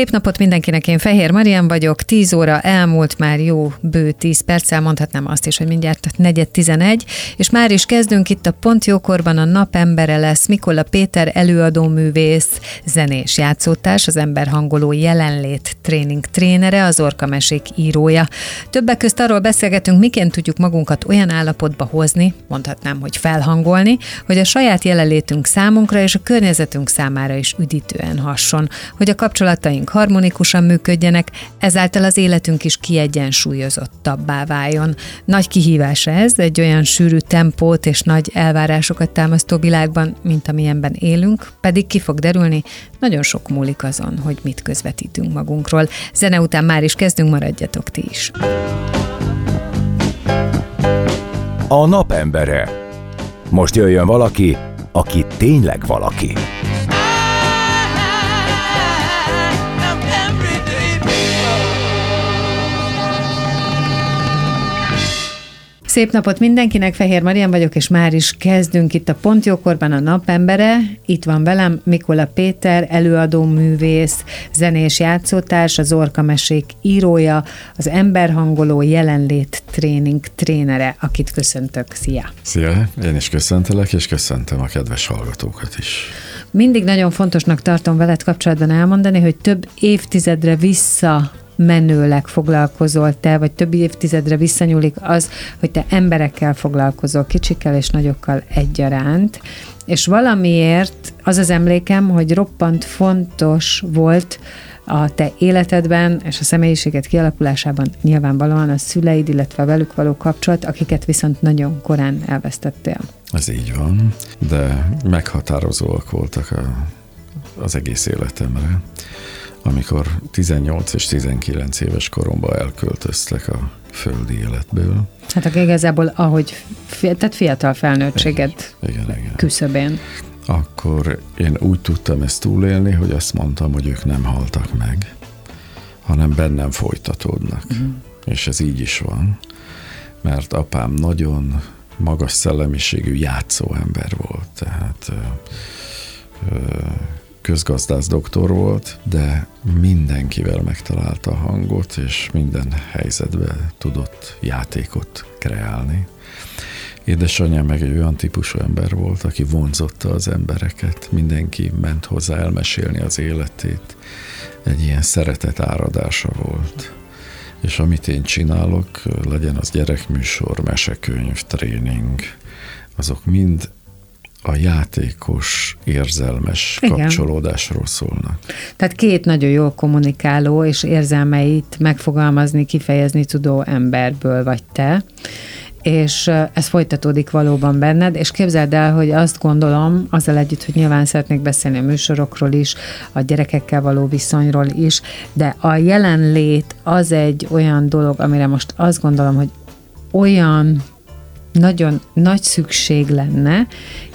Szép napot mindenkinek, én Fehér Marian vagyok, 10 óra elmúlt már jó bő 10 perccel, mondhatnám azt is, hogy mindjárt negyed 11, és már is kezdünk itt a Pont Jókorban, a napembere lesz Mikola Péter előadó művész, zenés játszótárs, az emberhangoló jelenlét tréning trénere, az Orkamesék írója. Többek közt arról beszélgetünk, miként tudjuk magunkat olyan állapotba hozni, mondhatnám, hogy felhangolni, hogy a saját jelenlétünk számunkra és a környezetünk számára is üdítően hasson, hogy a kapcsolataink harmonikusan működjenek, ezáltal az életünk is kiegyensúlyozottabbá váljon. Nagy kihívás ez egy olyan sűrű tempót és nagy elvárásokat támasztó világban, mint amilyenben élünk, pedig ki fog derülni, nagyon sok múlik azon, hogy mit közvetítünk magunkról. Zene után már is kezdünk, maradjatok ti is. A napembere. Most jöjjön valaki, aki tényleg valaki. Szép napot mindenkinek, Fehér Marian vagyok, és már is kezdünk itt a Pontjókorban a napembere. Itt van velem Mikola Péter, előadó művész, zenés játszótárs, az Orkamesék írója, az emberhangoló jelenlét tréning trénere, akit köszöntök. Szia! Szia! Én is köszöntelek, és köszöntöm a kedves hallgatókat is. Mindig nagyon fontosnak tartom veled kapcsolatban elmondani, hogy több évtizedre vissza menőleg foglalkozol te, vagy több évtizedre visszanyúlik az, hogy te emberekkel foglalkozol, kicsikkel és nagyokkal egyaránt, és valamiért az az emlékem, hogy roppant fontos volt a te életedben és a személyiséget kialakulásában nyilvánvalóan a szüleid, illetve a velük való kapcsolat, akiket viszont nagyon korán elvesztettél. Ez így van, de meghatározóak voltak a, az egész életemre amikor 18 és 19 éves koromban elköltöztek a földi életből. Hát akkor igazából, ahogy tehát fiatal felnőttséged igen, igen, igen. küszöbén. Akkor én úgy tudtam ezt túlélni, hogy azt mondtam, hogy ők nem haltak meg, hanem bennem folytatódnak. Uh-huh. És ez így is van, mert apám nagyon magas szellemiségű játszó ember volt, tehát ö, ö, közgazdász doktor volt, de mindenkivel megtalálta a hangot, és minden helyzetben tudott játékot kreálni. Édesanyja meg egy olyan típusú ember volt, aki vonzotta az embereket, mindenki ment hozzá elmesélni az életét. Egy ilyen szeretet áradása volt. És amit én csinálok, legyen az gyerekműsor, mesekönyv, tréning, azok mind a játékos, érzelmes Igen. kapcsolódásról szólnak. Tehát két nagyon jól kommunikáló és érzelmeit megfogalmazni, kifejezni tudó emberből vagy te, és ez folytatódik valóban benned, és képzeld el, hogy azt gondolom, azzal együtt, hogy nyilván szeretnék beszélni a műsorokról is, a gyerekekkel való viszonyról is, de a jelenlét az egy olyan dolog, amire most azt gondolom, hogy olyan nagyon nagy szükség lenne,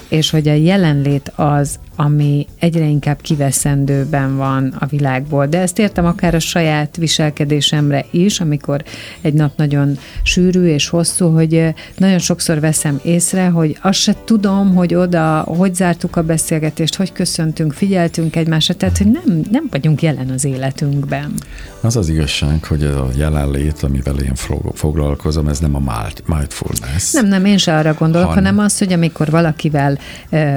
és hogy a jelenlét az, ami egyre inkább kiveszendőben van a világból. De ezt értem akár a saját viselkedésemre is, amikor egy nap nagyon sűrű és hosszú, hogy nagyon sokszor veszem észre, hogy azt se tudom, hogy oda, hogy zártuk a beszélgetést, hogy köszöntünk, figyeltünk egymásra, tehát hogy nem, nem vagyunk jelen az életünkben. Az az igazság, hogy ez a jelenlét, amivel én foglalkozom, ez nem a mindfulness. Nem, nem, én se arra gondolok, Han... hanem az, hogy amikor valakivel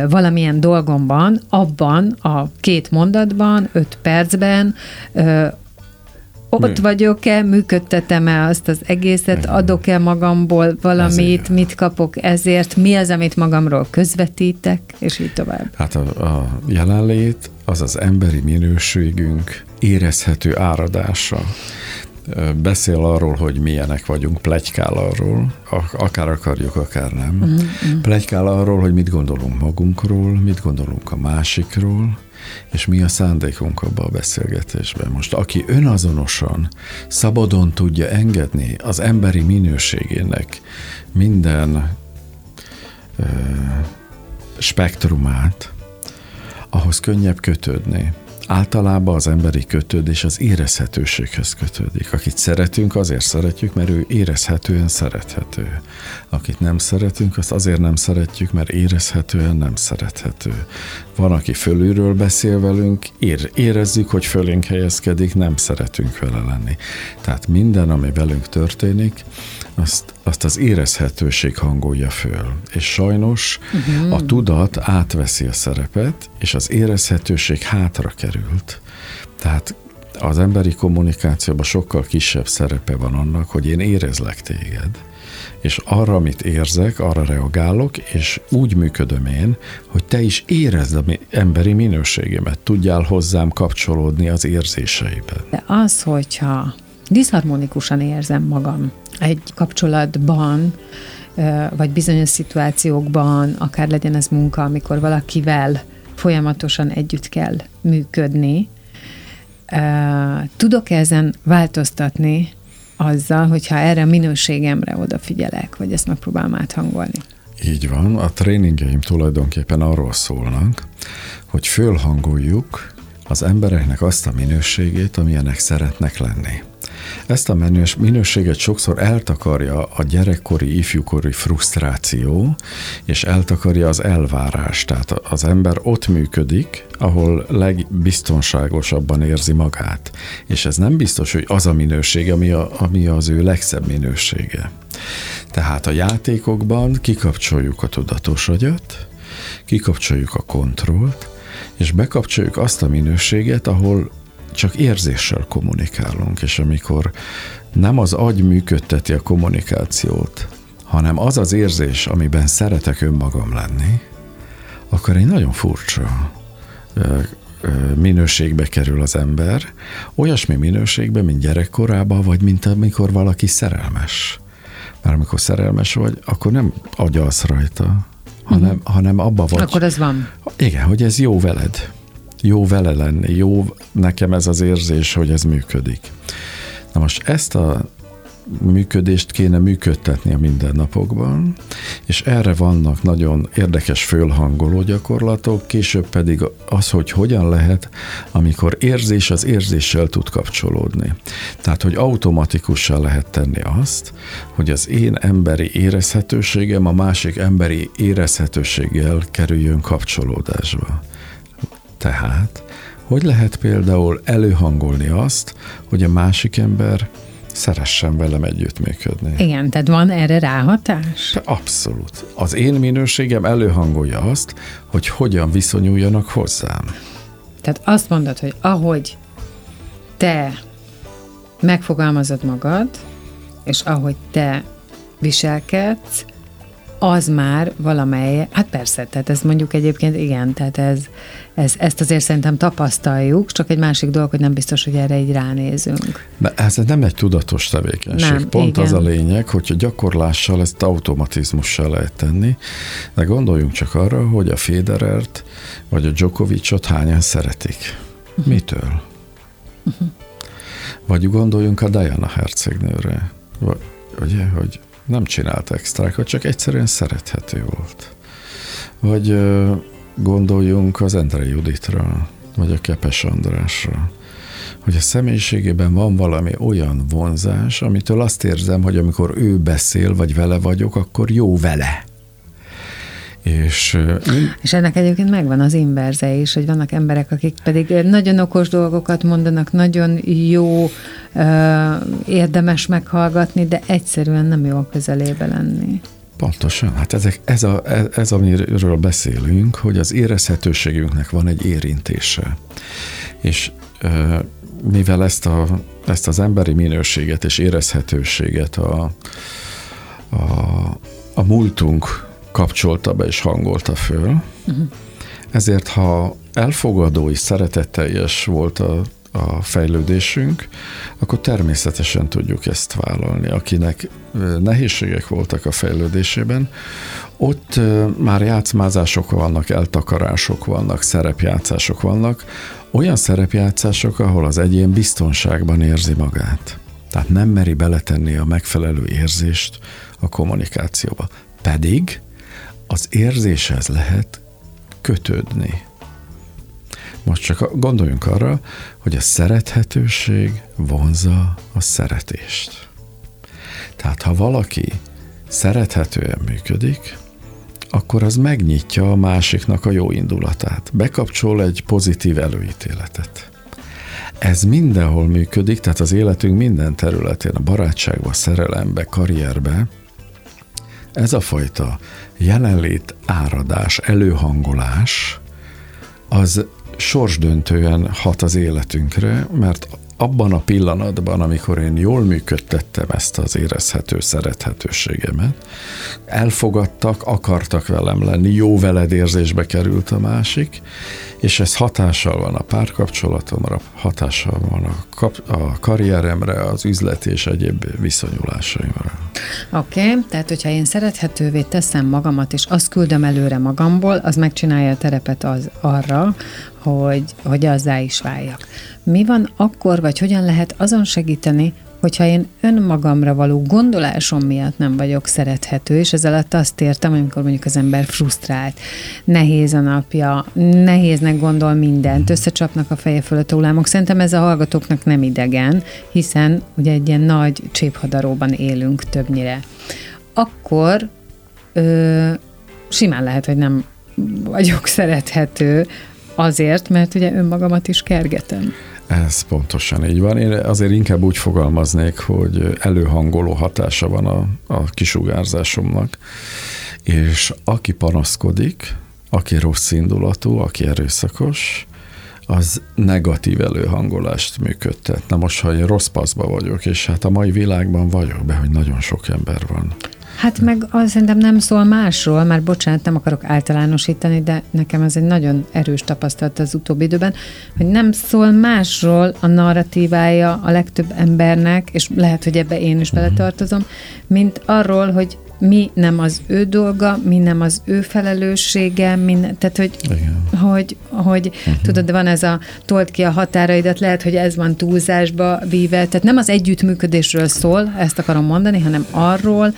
valamilyen dolgomban van, abban a két mondatban, öt percben ott Mi? vagyok-e, működtetem-e azt az egészet, adok-e magamból valamit, ezért. mit kapok ezért, mi az, amit magamról közvetítek, és így tovább. Hát a, a jelenlét az az emberi minőségünk érezhető áradása. Beszél arról, hogy milyenek vagyunk, plegykál arról, akár akarjuk, akár nem. Uh-huh. Plegykál arról, hogy mit gondolunk magunkról, mit gondolunk a másikról, és mi a szándékunk abba a beszélgetésben. Most aki önazonosan, szabadon tudja engedni az emberi minőségének minden ö, spektrumát, ahhoz könnyebb kötődni. Általában az emberi kötődés az érezhetőséghez kötődik. Akit szeretünk, azért szeretjük, mert ő érezhetően szerethető. Akit nem szeretünk, azt azért nem szeretjük, mert érezhetően nem szerethető. Van, aki fölülről beszél velünk, ér, érezzük, hogy fölénk helyezkedik, nem szeretünk vele lenni. Tehát minden, ami velünk történik, azt, azt az érezhetőség hangolja föl. És sajnos uh-huh. a tudat átveszi a szerepet, és az érezhetőség hátra került. Tehát az emberi kommunikációban sokkal kisebb szerepe van annak, hogy én érezlek téged, és arra, amit érzek, arra reagálok, és úgy működöm én, hogy te is érezd a emberi minőségemet, tudjál hozzám kapcsolódni az érzéseiben. De az, hogyha diszharmonikusan érzem magam egy kapcsolatban, vagy bizonyos szituációkban, akár legyen ez munka, amikor valakivel folyamatosan együtt kell működni, tudok ezen változtatni azzal, hogyha erre a minőségemre odafigyelek, vagy ezt megpróbálom áthangolni. Így van, a tréningeim tulajdonképpen arról szólnak, hogy fölhangoljuk az embereknek azt a minőségét, amilyenek szeretnek lenni. Ezt a menős, minőséget sokszor eltakarja a gyerekkori, ifjúkori frusztráció, és eltakarja az elvárás. Tehát az ember ott működik, ahol legbiztonságosabban érzi magát. És ez nem biztos, hogy az a minőség, ami, a, ami az ő legszebb minősége. Tehát a játékokban kikapcsoljuk a tudatos agyat, kikapcsoljuk a kontrollt, és bekapcsoljuk azt a minőséget, ahol csak érzéssel kommunikálunk, és amikor nem az agy működteti a kommunikációt, hanem az az érzés, amiben szeretek önmagam lenni, akkor egy nagyon furcsa minőségbe kerül az ember, olyasmi minőségbe, mint gyerekkorában, vagy mint amikor valaki szerelmes. Mert amikor szerelmes vagy, akkor nem agyalsz rajta, hanem, uh-huh. hanem abba vagy. Akkor ez van. Igen, hogy ez jó veled jó vele lenni, jó nekem ez az érzés, hogy ez működik. Na most ezt a működést kéne működtetni a mindennapokban, és erre vannak nagyon érdekes fölhangoló gyakorlatok, később pedig az, hogy hogyan lehet, amikor érzés az érzéssel tud kapcsolódni. Tehát, hogy automatikussá lehet tenni azt, hogy az én emberi érezhetőségem a másik emberi érezhetőséggel kerüljön kapcsolódásba. Tehát, hogy lehet például előhangolni azt, hogy a másik ember szeressen velem együttműködni. Igen, tehát van erre ráhatás? Abszolút. Az én minőségem előhangolja azt, hogy hogyan viszonyuljanak hozzám. Tehát azt mondod, hogy ahogy te megfogalmazod magad, és ahogy te viselkedsz, az már valamely, hát persze, tehát ez mondjuk egyébként igen, tehát ez, ez, ezt azért szerintem tapasztaljuk, csak egy másik dolog, hogy nem biztos, hogy erre így ránézünk. De ez nem egy tudatos tevékenység. Nem, Pont igen. az a lényeg, hogyha gyakorlással ezt automatizmussal lehet tenni, de gondoljunk csak arra, hogy a Federert vagy a Djokovicot hányan szeretik. Uh-huh. Mitől? Uh-huh. Vagy gondoljunk a Diana hercegnőre. Vagy, ugye, hogy nem csinált extrákat, csak egyszerűen szerethető volt. Vagy gondoljunk az Endre Juditra, vagy a Kepes Andrásra, hogy a személyiségében van valami olyan vonzás, amitől azt érzem, hogy amikor ő beszél, vagy vele vagyok, akkor jó vele. És, és ennek egyébként megvan az inverze is, hogy vannak emberek, akik pedig nagyon okos dolgokat mondanak, nagyon jó, érdemes meghallgatni, de egyszerűen nem jó a közelébe lenni. Pontosan, hát ezek, ez, a, ez, amiről beszélünk, hogy az érezhetőségünknek van egy érintése. És mivel ezt, a, ezt az emberi minőséget és érezhetőséget a, a, a múltunk kapcsolta be és hangolta föl. Ezért, ha elfogadó és szeretetteljes volt a, a fejlődésünk, akkor természetesen tudjuk ezt vállalni. Akinek nehézségek voltak a fejlődésében, ott már játszmázások vannak, eltakarások vannak, szerepjátszások vannak, olyan szerepjátszások, ahol az egyén biztonságban érzi magát. Tehát nem meri beletenni a megfelelő érzést a kommunikációba. Pedig az érzéshez lehet kötődni. Most csak gondoljunk arra, hogy a szerethetőség vonza a szeretést. Tehát ha valaki szerethetően működik, akkor az megnyitja a másiknak a jó indulatát. Bekapcsol egy pozitív előítéletet. Ez mindenhol működik, tehát az életünk minden területén, a barátságban, szerelembe, karrierbe, ez a fajta jelenlét, áradás, előhangolás, az sorsdöntően hat az életünkre, mert abban a pillanatban, amikor én jól működtettem ezt az érezhető szerethetőségemet, elfogadtak, akartak velem lenni, jó veled érzésbe került a másik, és ez hatással van a párkapcsolatomra, hatással van a, kap, a karrieremre, az üzleti és egyéb viszonyulásaimra. Oké, okay, tehát hogyha én szerethetővé teszem magamat, és azt küldöm előre magamból, az megcsinálja a terepet az arra, hogy, hogy azzá is váljak. Mi van akkor, vagy hogyan lehet azon segíteni, hogyha én önmagamra való gondolásom miatt nem vagyok szerethető, és ezzel alatt azt értem, amikor mondjuk az ember frusztrált, nehéz a napja, nehéznek gondol mindent, összecsapnak a feje fölött hullámok. Szerintem ez a hallgatóknak nem idegen, hiszen ugye egy ilyen nagy cséphadaróban élünk többnyire. Akkor ö, simán lehet, hogy nem vagyok szerethető, azért, mert ugye önmagamat is kergetem. Ez pontosan így van. Én azért inkább úgy fogalmaznék, hogy előhangoló hatása van a, a kisugárzásomnak, és aki panaszkodik, aki rossz indulatú, aki erőszakos, az negatív előhangolást működtet. Na most, ha én rossz paszba vagyok, és hát a mai világban vagyok be, hogy nagyon sok ember van, Hát meg az szerintem nem szól másról, már bocsánat, nem akarok általánosítani, de nekem ez egy nagyon erős tapasztalat az utóbbi időben, hogy nem szól másról a narratívája a legtöbb embernek, és lehet, hogy ebbe én is beletartozom, mint arról, hogy mi nem az ő dolga, mi nem az ő felelőssége, minden, tehát hogy, Igen. hogy, hogy uh-huh. tudod, de van ez a tolt ki a határaidat, lehet, hogy ez van túlzásba víve, tehát nem az együttműködésről szól, ezt akarom mondani, hanem arról,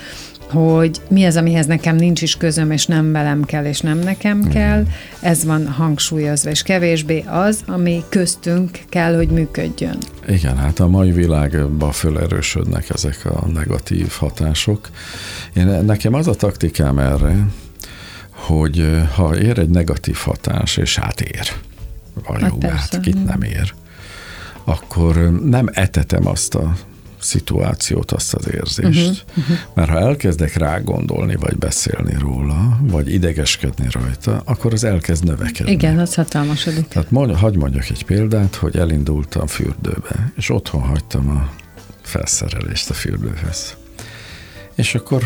hogy mi az, amihez nekem nincs is közöm, és nem velem kell, és nem nekem kell. Ez van hangsúlyozva, és kevésbé az, ami köztünk kell, hogy működjön. Igen, hát a mai világban fölerősödnek ezek a negatív hatások. Én, nekem az a taktikám erre, hogy ha ér egy negatív hatás, és hát ér, valljuk, hát, hát kit nem ér, akkor nem etetem azt a szituációt, azt az érzést. Uh-huh, uh-huh. Mert ha elkezdek rá gondolni, vagy beszélni róla, vagy idegeskedni rajta, akkor az elkezd növekedni. Igen, az hatalmasodik. Tehát mondj, hagyd mondjak egy példát, hogy elindultam fürdőbe, és otthon hagytam a felszerelést a fürdőhöz. És akkor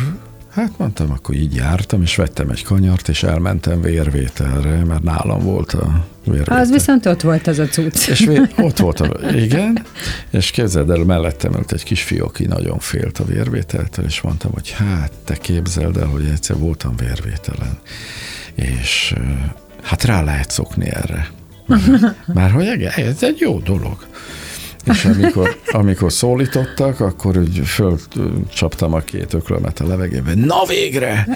Hát mondtam, akkor így jártam, és vettem egy kanyart, és elmentem vérvételre, mert nálam volt a vérvétel. Az viszont ott volt az a cucc. És vé- ott volt, a, igen, és képzeld el, mellettem ült egy kisfiú, aki nagyon félt a vérvételtől, és mondtam, hogy hát, te képzeld el, hogy egyszer voltam vérvételen, és hát rá lehet szokni erre. Már hogy ez egy jó dolog. És amikor, amikor szólítottak, akkor úgy fölcsaptam a két öklömet a levegőbe, na végre!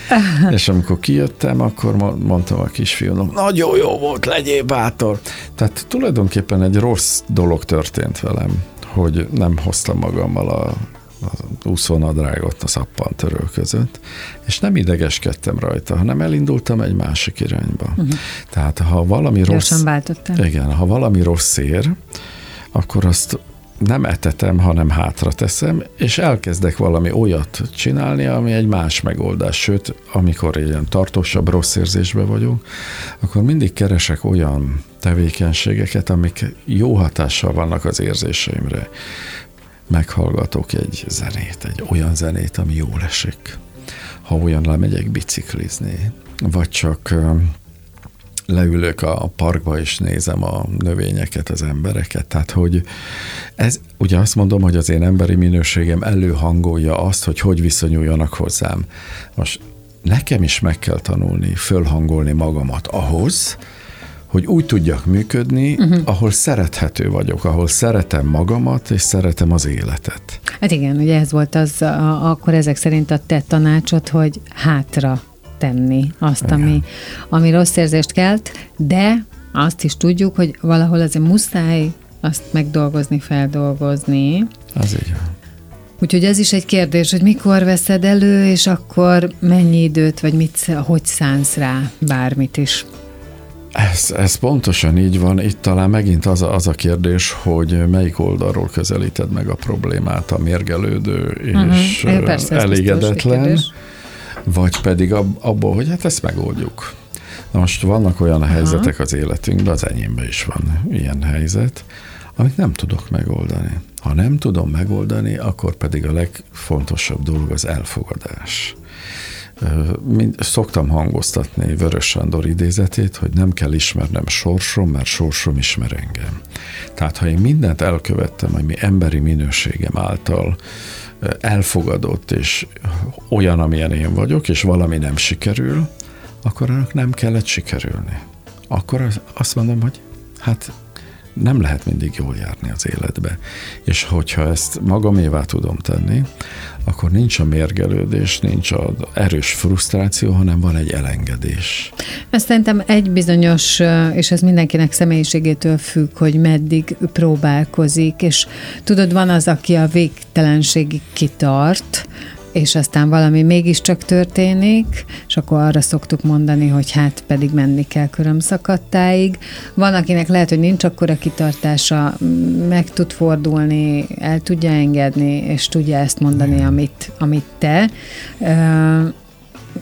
És amikor kijöttem, akkor mondtam a kisfiúnak, nagyon jó volt, legyél bátor. Tehát tulajdonképpen egy rossz dolog történt velem, hogy nem hoztam magammal a a úszónadrágot a szappantörő között, és nem idegeskedtem rajta, hanem elindultam egy másik irányba. Uh-huh. Tehát ha valami Gyorsan rossz... Igen, ha valami rossz ér, akkor azt nem etetem, hanem hátra teszem, és elkezdek valami olyat csinálni, ami egy más megoldás. Sőt, amikor ilyen tartósabb rossz érzésbe vagyok, akkor mindig keresek olyan tevékenységeket, amik jó hatással vannak az érzéseimre. Meghallgatok egy zenét, egy olyan zenét, ami jól esik. Ha olyan lemegyek biciklizni, vagy csak leülök a parkba, és nézem a növényeket, az embereket. Tehát, hogy ez, ugye azt mondom, hogy az én emberi minőségem előhangolja azt, hogy hogy viszonyuljanak hozzám. Most nekem is meg kell tanulni, fölhangolni magamat ahhoz, hogy úgy tudjak működni, uh-huh. ahol szerethető vagyok, ahol szeretem magamat, és szeretem az életet. Hát igen, ugye ez volt az, a, akkor ezek szerint a te tanácsod, hogy hátra tenni azt, ami, ami rossz érzést kelt, de azt is tudjuk, hogy valahol azért muszáj azt megdolgozni, feldolgozni. Az így van. Úgyhogy ez is egy kérdés, hogy mikor veszed elő, és akkor mennyi időt, vagy mit, hogy szánsz rá bármit is. Ez, ez pontosan így van. Itt talán megint az a, az a kérdés, hogy melyik oldalról közelíted meg a problémát, a mérgelődő és uh-huh. Persze, elégedetlen, vagy pedig ab, abból, hogy hát ezt megoldjuk. Na most vannak olyan Aha. helyzetek az életünkben, az enyémben is van ilyen helyzet, amit nem tudok megoldani. Ha nem tudom megoldani, akkor pedig a legfontosabb dolog az elfogadás. Mind, szoktam hangoztatni Vörös Sándor idézetét, hogy nem kell ismernem sorsom, mert sorsom ismer engem. Tehát ha én mindent elkövettem, ami emberi minőségem által elfogadott, és olyan, amilyen én vagyok, és valami nem sikerül, akkor annak nem kellett sikerülni. Akkor azt mondom, hogy hát nem lehet mindig jól járni az életbe. És hogyha ezt magamévá tudom tenni, akkor nincs a mérgelődés, nincs az erős frusztráció, hanem van egy elengedés. Ez szerintem egy bizonyos, és ez mindenkinek személyiségétől függ, hogy meddig próbálkozik, és tudod, van az, aki a végtelenségig kitart, és aztán valami mégiscsak történik, és akkor arra szoktuk mondani, hogy hát pedig menni kell körömszakadtáig. Van, akinek lehet, hogy nincs akkora kitartása, meg tud fordulni, el tudja engedni, és tudja ezt mondani, amit, amit te.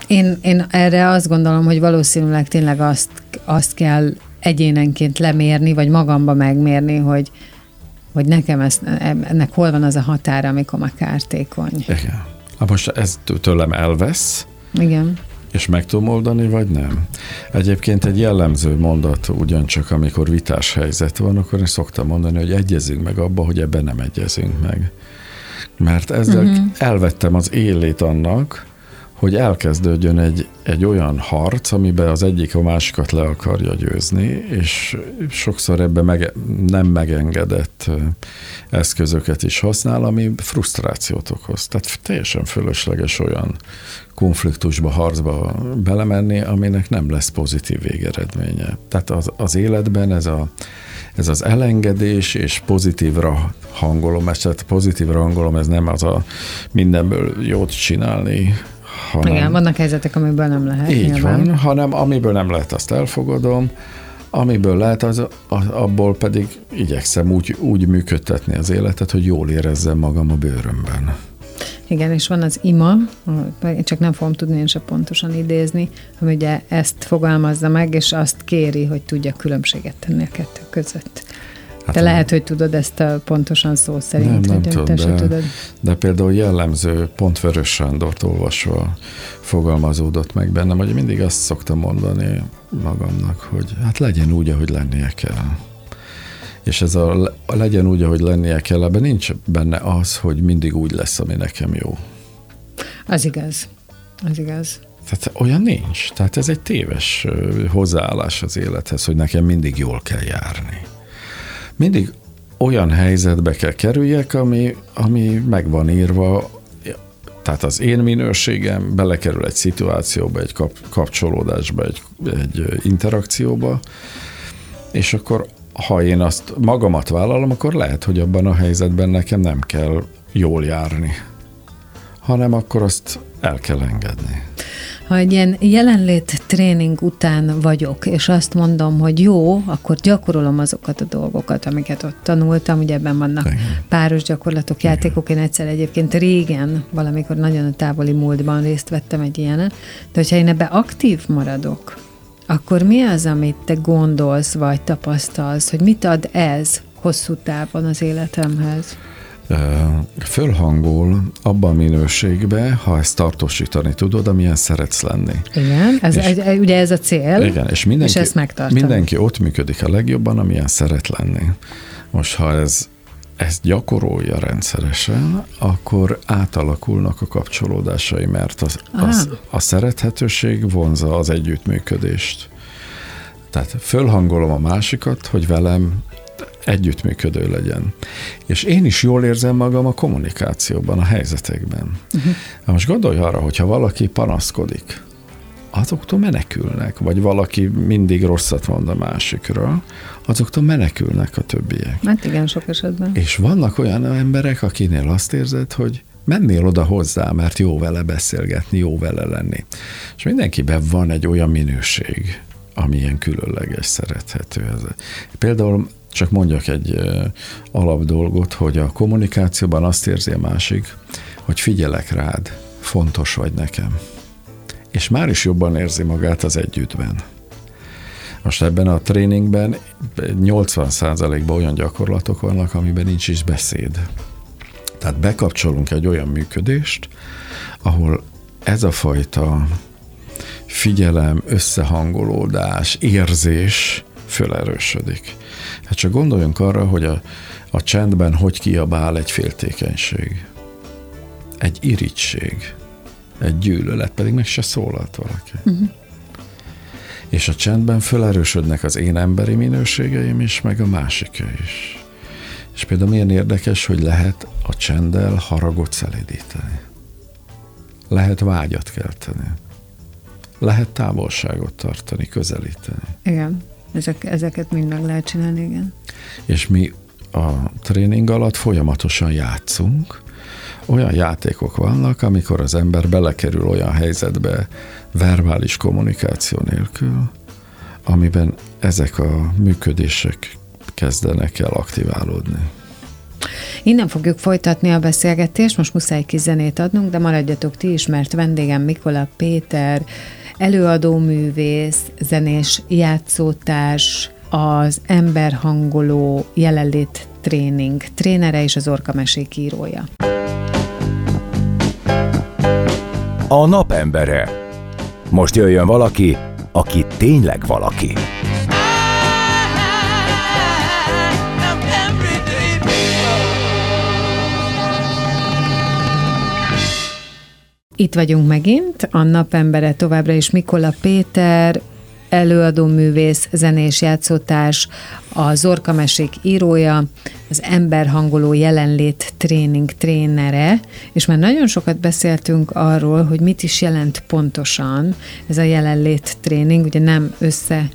Én, én erre azt gondolom, hogy valószínűleg tényleg azt, azt kell egyénenként lemérni, vagy magamba megmérni, hogy, hogy nekem ez, ennek hol van az a határa, amikor már kártékony. Igen. Hát most ez tőlem elvesz, Igen. és meg tudom oldani, vagy nem. Egyébként egy jellemző mondat ugyancsak, amikor vitás helyzet van, akkor én szoktam mondani, hogy egyezünk meg abba, hogy ebben nem egyezünk meg. Mert ezzel uh-huh. elvettem az élét annak, hogy elkezdődjön egy, egy olyan harc, amiben az egyik a másikat le akarja győzni, és sokszor ebbe mege, nem megengedett eszközöket is használ, ami frusztrációt okoz. Tehát teljesen fölösleges olyan konfliktusba, harcba belemenni, aminek nem lesz pozitív végeredménye. Tehát az, az életben ez, a, ez az elengedés és pozitívra hangolom, ez tehát pozitívra hangolom, ez nem az a mindenből jót csinálni, hanem, Igen, vannak helyzetek, amiből nem lehet. Így nyilván. van, hanem amiből nem lehet, azt elfogadom, amiből lehet, az, abból pedig igyekszem úgy, úgy működtetni az életet, hogy jól érezzem magam a bőrömben. Igen, és van az ima, csak nem fogom tudni én se pontosan idézni, ami ugye ezt fogalmazza meg, és azt kéri, hogy tudja különbséget tenni a kettő között. Hát Te lehet, hogy tudod ezt a pontosan szó szerint, nem, nem tudom, de, tudod. De például jellemző, pont Vörös Sándort olvasva fogalmazódott meg bennem, hogy mindig azt szoktam mondani magamnak, hogy hát legyen úgy, ahogy lennie kell. És ez a, a legyen úgy, ahogy lennie kell, ebben nincs benne az, hogy mindig úgy lesz, ami nekem jó. Az igaz. Az igaz. Tehát olyan nincs. Tehát ez egy téves hozzáállás az élethez, hogy nekem mindig jól kell járni mindig olyan helyzetbe kell kerüljek, ami, ami meg van írva, tehát az én minőségem belekerül egy szituációba, egy kap, kapcsolódásba, egy, egy interakcióba, és akkor ha én azt magamat vállalom, akkor lehet, hogy abban a helyzetben nekem nem kell jól járni, hanem akkor azt el kell engedni. Ha egy ilyen jelenlét tréning után vagyok, és azt mondom, hogy jó, akkor gyakorolom azokat a dolgokat, amiket ott tanultam, ugye ebben vannak Igen. páros gyakorlatok, játékok, én egyszer egyébként régen, valamikor nagyon a távoli múltban részt vettem egy ilyenen, de hogyha én ebbe aktív maradok, akkor mi az, amit te gondolsz, vagy tapasztalsz, hogy mit ad ez hosszú távon az életemhez? Fölhangol abban minőségbe, ha ezt tartósítani tudod, amilyen szeretsz lenni. Igen, ez, egy, ugye ez a cél, igen, és, mindenki, és ezt megtartani. Mindenki ott működik a legjobban, amilyen szeret lenni. Most, ha ez ezt gyakorolja rendszeresen, akkor átalakulnak a kapcsolódásai, mert az, az, a szerethetőség vonza az együttműködést. Tehát fölhangolom a másikat, hogy velem együttműködő legyen. És én is jól érzem magam a kommunikációban, a helyzetekben. Uh-huh. Most gondolj arra, hogyha valaki panaszkodik, azoktól menekülnek, vagy valaki mindig rosszat mond a másikra, azoktól menekülnek a többiek. Hát igen, sok esetben. És vannak olyan emberek, akinél azt érzed, hogy mennél oda hozzá, mert jó vele beszélgetni, jó vele lenni. És mindenkiben van egy olyan minőség, ami ilyen különleges, szerethető. Ez. Például csak mondjak egy alapdolgot, hogy a kommunikációban azt érzi a másik, hogy figyelek rád, fontos vagy nekem. És már is jobban érzi magát az együttben. Most ebben a tréningben 80%-ban olyan gyakorlatok vannak, amiben nincs is beszéd. Tehát bekapcsolunk egy olyan működést, ahol ez a fajta figyelem, összehangolódás, érzés fölerősödik. Hát csak gondoljunk arra, hogy a, a csendben hogy kiabál egy féltékenység, egy irigység, egy gyűlölet, pedig meg se szólalt valaki. Uh-huh. És a csendben felerősödnek az én emberi minőségeim is, meg a másika is. És például milyen érdekes, hogy lehet a csenddel haragot szelidíteni. Lehet vágyat kelteni. Lehet távolságot tartani, közelíteni. Igen. Ezek, ezeket mind meg lehet csinálni, igen. És mi a tréning alatt folyamatosan játszunk, olyan játékok vannak, amikor az ember belekerül olyan helyzetbe verbális kommunikáció nélkül, amiben ezek a működések kezdenek el aktiválódni. Innen fogjuk folytatni a beszélgetést, most muszáj kis zenét adnunk, de maradjatok ti is, mert vendégem Mikola Péter, előadóművész, zenés játszótárs, az emberhangoló jelenlét tréning trénere és az orkamesék írója. A napembere. Most jöjjön valaki, aki tényleg valaki. Itt vagyunk megint, a napembere továbbra is Mikola Péter, előadó művész, zenés játszótárs, a Zorka Mesék írója, az emberhangoló jelenlét tréning trénere, és már nagyon sokat beszéltünk arról, hogy mit is jelent pontosan ez a jelenlét tréning, ugye nem össze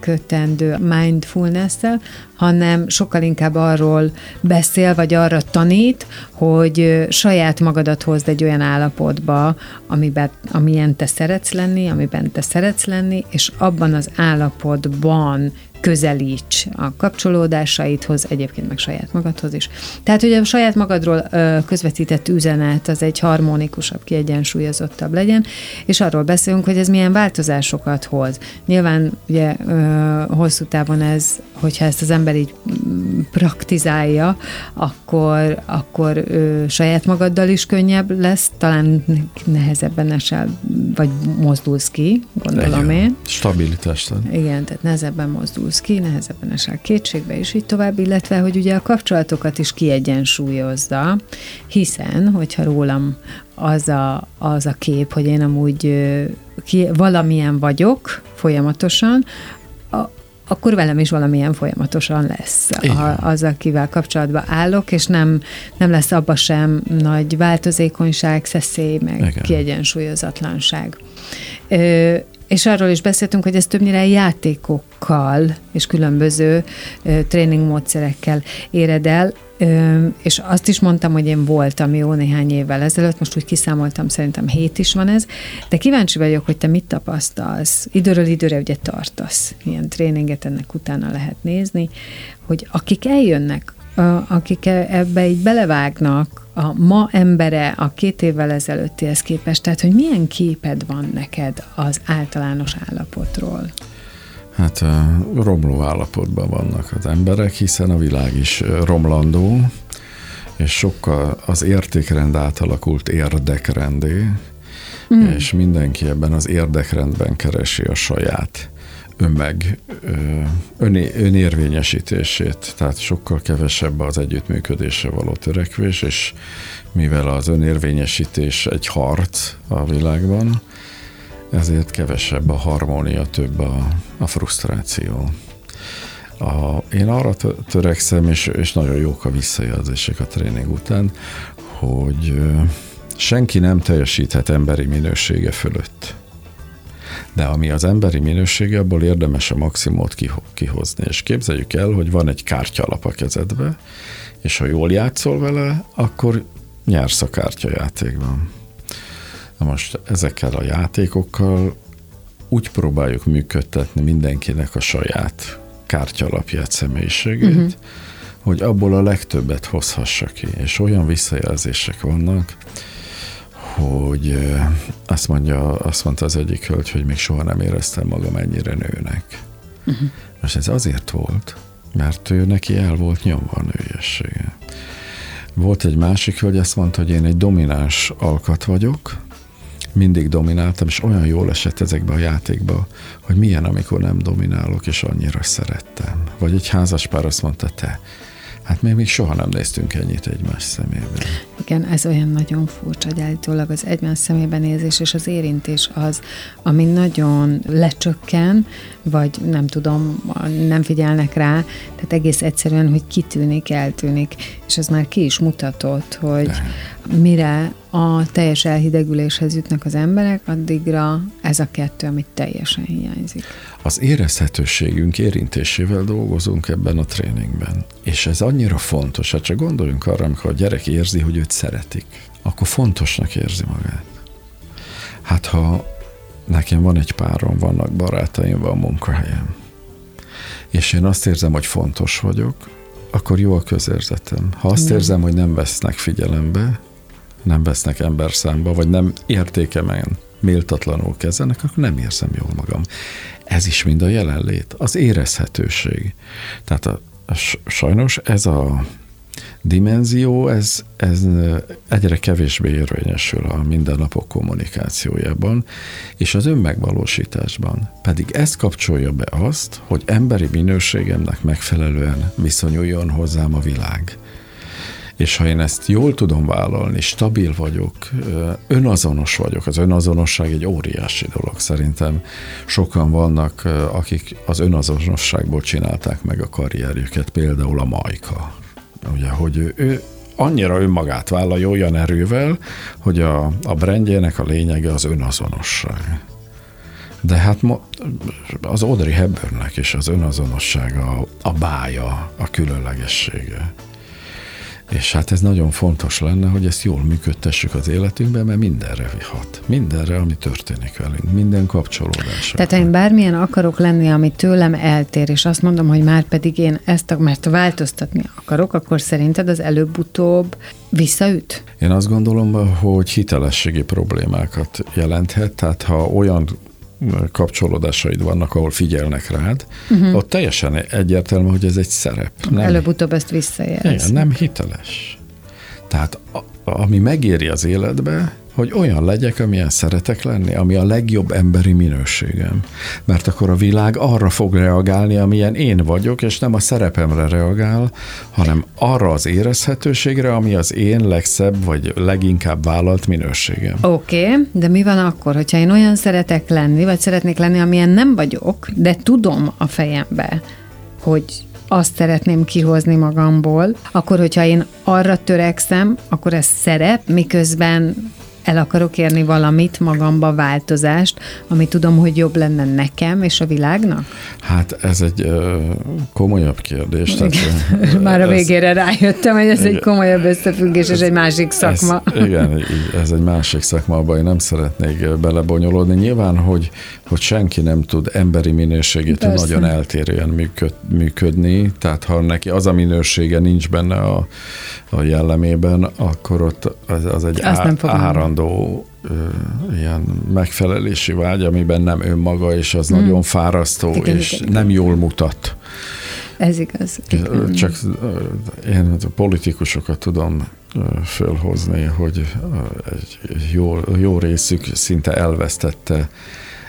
kötendő mindfulness-tel, hanem sokkal inkább arról beszél, vagy arra tanít, hogy saját magadat hozd egy olyan állapotba, amiben, amilyen te szeretsz lenni, amiben te szeretsz lenni, és abban az állapotban közelíts a kapcsolódásaidhoz, egyébként meg saját magadhoz is. Tehát, hogy a saját magadról közvetített üzenet az egy harmonikusabb, kiegyensúlyozottabb legyen, és arról beszélünk, hogy ez milyen változásokat hoz. Nyilván ugye hosszú távon ez, hogyha ezt az ember így mm, praktizálja, akkor, akkor saját magaddal is könnyebb lesz, talán nehezebben esel, vagy mozdulsz ki, gondolom én. Stabilitást Igen, tehát nehezebben mozdul indulsz ki, nehezebben esel kétségbe, és így tovább, illetve, hogy ugye a kapcsolatokat is kiegyensúlyozza, hiszen, hogyha rólam az a, az a kép, hogy én amúgy ki, valamilyen vagyok folyamatosan, a, akkor velem is valamilyen folyamatosan lesz a, az, akivel kapcsolatban állok, és nem, nem lesz abba sem nagy változékonyság, szeszély, meg Igen. kiegyensúlyozatlanság. Ö, és arról is beszéltünk, hogy ez többnyire játékokkal és különböző ö, tréningmódszerekkel éred el, és azt is mondtam, hogy én voltam jó néhány évvel ezelőtt, most úgy kiszámoltam, szerintem hét is van ez, de kíváncsi vagyok, hogy te mit tapasztalsz. Időről időre ugye tartasz. Ilyen tréninget, ennek utána lehet nézni, hogy akik eljönnek akik e, ebbe így belevágnak, a ma embere a két évvel ezelőttihez képest, tehát hogy milyen képed van neked az általános állapotról? Hát romló állapotban vannak az emberek, hiszen a világ is romlandó, és sokkal az értékrend átalakult érdekrendé, mm. és mindenki ebben az érdekrendben keresi a saját önmeg öné, önérvényesítését, tehát sokkal kevesebb az együttműködésre való törekvés, és mivel az önérvényesítés egy harc a világban, ezért kevesebb a harmónia, több a, a frusztráció. A, én arra törekszem, és, és nagyon jók a visszajelzések a tréning után, hogy senki nem teljesíthet emberi minősége fölött. De ami az emberi minősége, abból érdemes a maximumot kihozni. És képzeljük el, hogy van egy kártyalap a kezedbe, és ha jól játszol vele, akkor nyersz a kártyajátékban. Na most ezekkel a játékokkal úgy próbáljuk működtetni mindenkinek a saját kártyalapját, személyiségét, uh-huh. hogy abból a legtöbbet hozhassa ki. És olyan visszajelzések vannak, hogy azt, mondja, azt mondta az egyik hölgy, hogy még soha nem éreztem magam ennyire nőnek. Uh-huh. Most ez azért volt, mert ő neki el volt nyomva a nőiessége. Volt egy másik hölgy, azt mondta, hogy én egy domináns alkat vagyok, mindig domináltam, és olyan jól esett ezekbe a játékba, hogy milyen, amikor nem dominálok, és annyira szerettem. Vagy egy házaspár azt mondta, te, Hát még, még soha nem néztünk ennyit egymás szemébe. Igen, ez olyan nagyon furcsa, hogy állítólag az egymás szemébe nézés és az érintés az, ami nagyon lecsökken, vagy nem tudom, nem figyelnek rá, tehát egész egyszerűen, hogy kitűnik, eltűnik, és ez már ki is mutatott, hogy mire a teljes elhidegüléshez jutnak az emberek, addigra ez a kettő, amit teljesen hiányzik. Az érezhetőségünk érintésével dolgozunk ebben a tréningben. És ez annyira fontos, hát csak gondoljunk arra, amikor a gyerek érzi, hogy őt szeretik, akkor fontosnak érzi magát. Hát ha nekem van egy párom, vannak barátaim, van munkahelyem, és én azt érzem, hogy fontos vagyok, akkor jó a közérzetem. Ha azt érzem, hogy nem vesznek figyelembe, nem vesznek ember számba, vagy nem értékemen méltatlanul kezelnek, akkor nem érzem jól magam. Ez is mind a jelenlét, az érezhetőség. Tehát a, a, sajnos ez a dimenzió, ez, ez egyre kevésbé érvényesül a mindennapok kommunikációjában, és az önmegvalósításban. Pedig ez kapcsolja be azt, hogy emberi minőségemnek megfelelően viszonyuljon hozzám a világ. És ha én ezt jól tudom vállalni, stabil vagyok, önazonos vagyok, az önazonosság egy óriási dolog. Szerintem sokan vannak, akik az önazonosságból csinálták meg a karrierjüket, például a Majka. Ugye, hogy ő, annyira önmagát vállalja olyan erővel, hogy a, a brandjének a lényege az önazonosság. De hát az Audrey Hepburnnek is az önazonossága, a bája, a különlegessége. És hát ez nagyon fontos lenne, hogy ezt jól működtessük az életünkben, mert mindenre vihat. Mindenre, ami történik velünk, minden kapcsolódás. Tehát én bármilyen akarok lenni, ami tőlem eltér, és azt mondom, hogy már pedig én ezt, mert változtatni akarok, akkor szerinted az előbb-utóbb visszaüt? Én azt gondolom, hogy hitelességi problémákat jelenthet, tehát ha olyan kapcsolódásaid vannak, ahol figyelnek rád, uh-huh. ott teljesen egyértelmű, hogy ez egy szerep. Nem, Előbb-utóbb ezt visszajelz. Igen, nem hiteles. Tehát a, ami megéri az életbe, hogy olyan legyek, amilyen szeretek lenni, ami a legjobb emberi minőségem. Mert akkor a világ arra fog reagálni, amilyen én vagyok, és nem a szerepemre reagál, hanem arra az érezhetőségre, ami az én legszebb, vagy leginkább vállalt minőségem. Oké, okay, de mi van akkor, hogyha én olyan szeretek lenni, vagy szeretnék lenni, amilyen nem vagyok, de tudom a fejembe, hogy azt szeretném kihozni magamból, akkor, hogyha én arra törekszem, akkor ez szerep, miközben el akarok érni valamit, magamba változást, ami tudom, hogy jobb lenne nekem és a világnak? Hát ez egy ö, komolyabb kérdés. Tehát, Már a végére ez, rájöttem, hogy ez egy komolyabb összefüggés, és egy másik szakma. Ez, igen, ez egy másik szakma, abban én nem szeretnék belebonyolódni. Nyilván, hogy, hogy senki nem tud emberi minőségétől nagyon eltérően működ, működni, tehát ha neki az a minősége nincs benne a, a jellemében, akkor ott az, az egy á, árandó ö, ilyen megfelelési vágy, amiben nem önmaga, és az hmm. nagyon fáraztó, igen, és igen, nem jól mutat. Ez igaz. Igen. Csak én a politikusokat tudom fölhozni, hogy egy jó, jó részük szinte elvesztette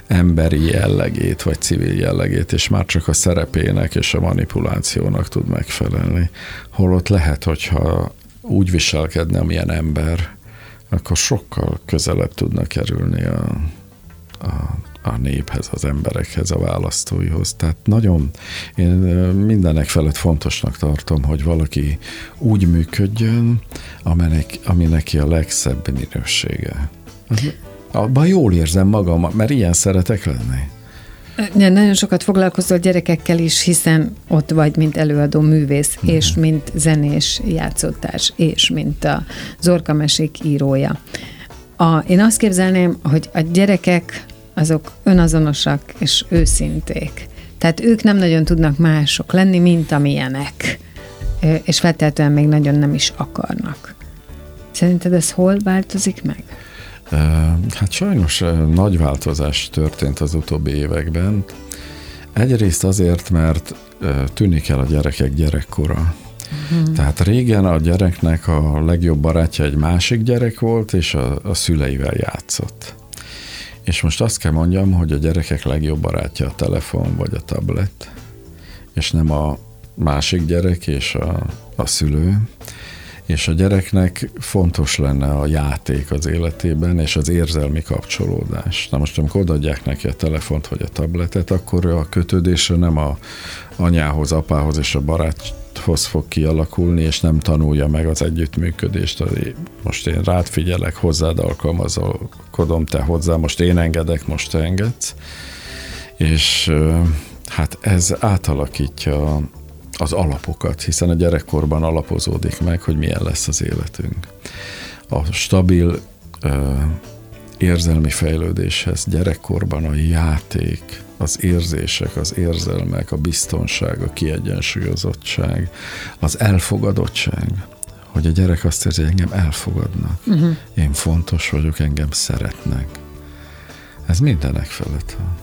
emberi jellegét, vagy civil jellegét, és már csak a szerepének és a manipulációnak tud megfelelni. Holott lehet, hogyha úgy viselkedne, amilyen ember, akkor sokkal közelebb tudna kerülni a, a, a néphez, az emberekhez, a választóihoz. Tehát nagyon, én mindenek felett fontosnak tartom, hogy valaki úgy működjön, aminek, ami neki a legszebb minősége. Abban jól érzem magam, mert ilyen szeretek lenni. Nagyon sokat foglalkozol gyerekekkel is, hiszen ott vagy, mint előadó művész, uh-huh. és mint zenés játszótárs, és mint a Zorkamesék írója. A, én azt képzelném, hogy a gyerekek azok önazonosak és őszinték. Tehát ők nem nagyon tudnak mások lenni, mint amilyenek. És feltétlenül még nagyon nem is akarnak. Szerinted ez hol változik meg? Hát sajnos nagy változás történt az utóbbi években. Egyrészt azért, mert tűnik el a gyerekek gyerekkora. Uh-huh. Tehát régen a gyereknek a legjobb barátja egy másik gyerek volt, és a, a szüleivel játszott. És most azt kell mondjam, hogy a gyerekek legjobb barátja a telefon vagy a tablet, és nem a másik gyerek és a, a szülő és a gyereknek fontos lenne a játék az életében, és az érzelmi kapcsolódás. Na most, amikor odaadják neki a telefont vagy a tabletet, akkor a kötődésre nem a anyához, apához és a baráthoz fog kialakulni, és nem tanulja meg az együttműködést. Most én rád figyelek, hozzád alkalmazkodom, te hozzá, most én engedek, most te engedsz. És hát ez átalakítja az alapokat, hiszen a gyerekkorban alapozódik meg, hogy milyen lesz az életünk. A stabil ö, érzelmi fejlődéshez gyerekkorban a játék, az érzések, az érzelmek, a biztonság, a kiegyensúlyozottság, az elfogadottság, hogy a gyerek azt érzi, hogy engem elfogadnak, uh-huh. én fontos vagyok, engem szeretnek. Ez mindenek felett van.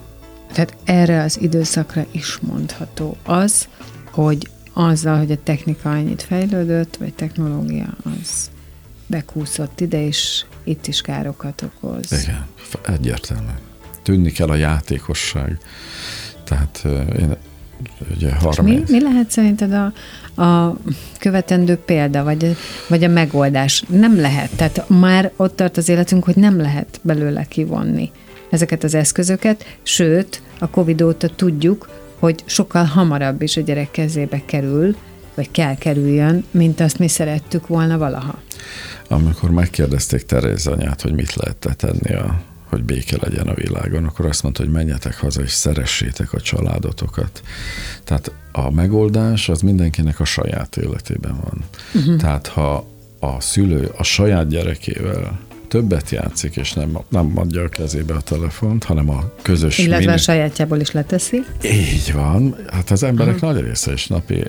Tehát erre az időszakra is mondható az, hogy azzal, hogy a technika annyit fejlődött, vagy technológia, az bekúszott ide, és itt is károkat okoz. Igen, egyértelmű. Tűnni kell a játékosság. Tehát én ugye 30... mi, mi lehet szerinted a, a követendő példa, vagy, vagy a megoldás? Nem lehet. Tehát már ott tart az életünk, hogy nem lehet belőle kivonni ezeket az eszközöket, sőt, a Covid óta tudjuk, hogy sokkal hamarabb is a gyerek kezébe kerül, vagy kell kerüljön, mint azt mi szerettük volna valaha. Amikor megkérdezték Teréz anyát, hogy mit lehet tenni, a, hogy béke legyen a világon, akkor azt mondta, hogy menjetek haza és szeressétek a családotokat. Tehát a megoldás az mindenkinek a saját életében van. Uh-huh. Tehát ha a szülő a saját gyerekével többet játszik, és nem, nem adja a kezébe a telefont, hanem a közös... Illetve miné... a sajátjából is leteszi. Így van. Hát az emberek uh-huh. nagy része is napi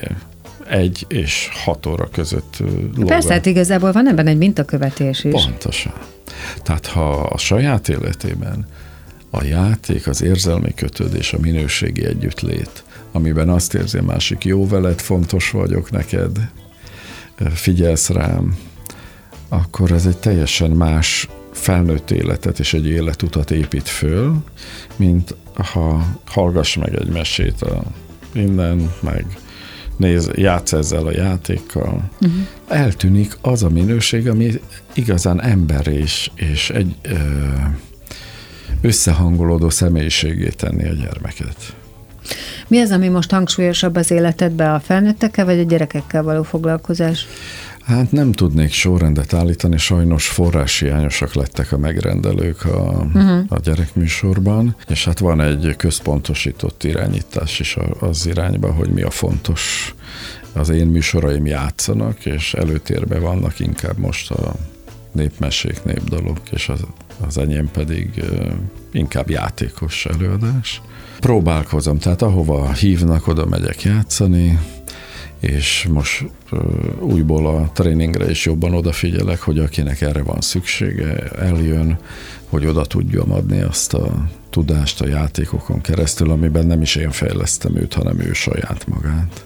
egy és hat óra között lóga. Persze, hát igazából van ebben egy mintakövetés is. Pontosan. Tehát ha a saját életében a játék, az érzelmi kötődés, a minőségi együttlét, amiben azt érzi másik, jó veled, fontos vagyok neked, figyelsz rám, akkor ez egy teljesen más felnőtt életet és egy életutat épít föl, mint ha hallgass meg egy mesét a innen, meg néz, játsz ezzel a játékkal, uh-huh. eltűnik az a minőség, ami igazán ember és, és egy ö, összehangolódó személyiségé tenni a gyermeket. Mi az, ami most hangsúlyosabb az életedben, a felnőttekkel vagy a gyerekekkel való foglalkozás? Hát nem tudnék sorrendet állítani, sajnos forráshiányosak lettek a megrendelők a, uh-huh. a gyerekműsorban, és hát van egy központosított irányítás is az irányba, hogy mi a fontos. Az én műsoraim játszanak, és előtérbe vannak inkább most a népmesék, népdalok, és az, az enyém pedig inkább játékos előadás. Próbálkozom, tehát ahova hívnak, oda megyek játszani, és most újból a tréningre is jobban odafigyelek, hogy akinek erre van szüksége, eljön, hogy oda tudjam adni azt a tudást a játékokon keresztül, amiben nem is én fejlesztem őt, hanem ő saját magát.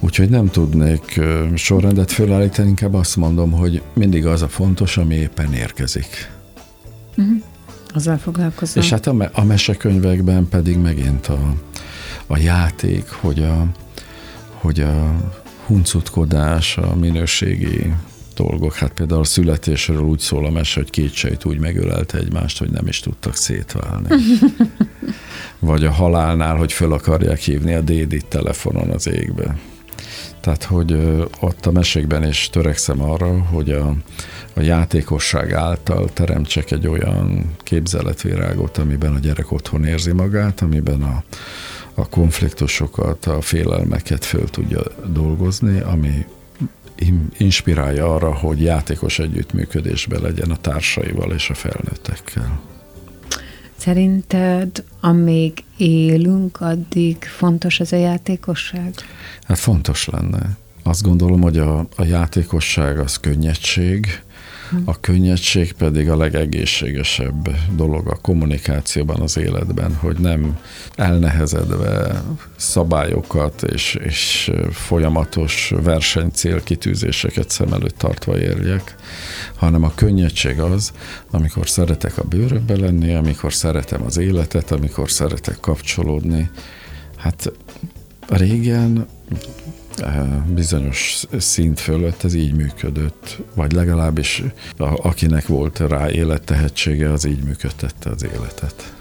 Úgyhogy nem tudnék sorrendet fölállítani, inkább azt mondom, hogy mindig az a fontos, ami éppen érkezik. Uh-huh. Azzal foglalkozom. És hát a, me- a mesekönyvekben pedig megint a, a játék, hogy a, hogy a huncutkodás, a minőségi dolgok, hát például a születésről úgy szól a mese, hogy két sejt úgy megölelte egymást, hogy nem is tudtak szétválni. Vagy a halálnál, hogy föl akarják hívni a dédit telefonon az égbe. Tehát, hogy ott a mesékben is törekszem arra, hogy a, a játékosság által teremtsek egy olyan képzeletvirágot, amiben a gyerek otthon érzi magát, amiben a, a konfliktusokat, a félelmeket föl tudja dolgozni, ami inspirálja arra, hogy játékos együttműködésben legyen a társaival és a felnőttekkel. Szerinted, amíg élünk, addig fontos ez a játékosság? Hát fontos lenne. Azt gondolom, hogy a, a játékosság az könnyedség, a könnyedség pedig a legegészségesebb dolog a kommunikációban, az életben, hogy nem elnehezedve szabályokat és, és folyamatos versenycélkitűzéseket szem előtt tartva érjek, hanem a könnyedség az, amikor szeretek a bőrökbe lenni, amikor szeretem az életet, amikor szeretek kapcsolódni. Hát régen bizonyos szint fölött ez így működött, vagy legalábbis akinek volt rá élettehetsége, az így működtette az életet.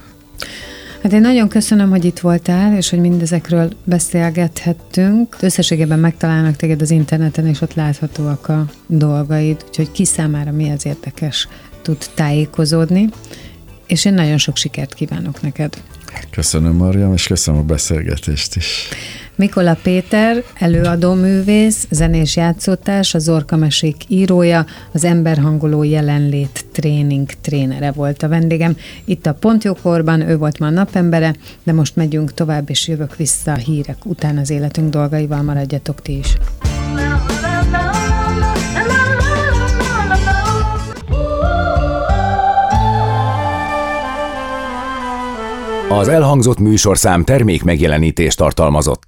Hát én nagyon köszönöm, hogy itt voltál, és hogy mindezekről beszélgethettünk. Összességében megtalálnak téged az interneten, és ott láthatóak a dolgaid, úgyhogy ki számára mi az érdekes tud tájékozódni, és én nagyon sok sikert kívánok neked. Köszönöm, Mariam, és köszönöm a beszélgetést is. Mikola Péter, előadó művész, zenés játszótárs, a Zorka Mesék írója, az emberhangoló jelenlét tréning trénere volt a vendégem. Itt a Pontjókorban, ő volt ma a napembere, de most megyünk tovább, és jövök vissza a hírek után az életünk dolgaival, maradjatok ti is. Az elhangzott műsorszám termék megjelenítést tartalmazott.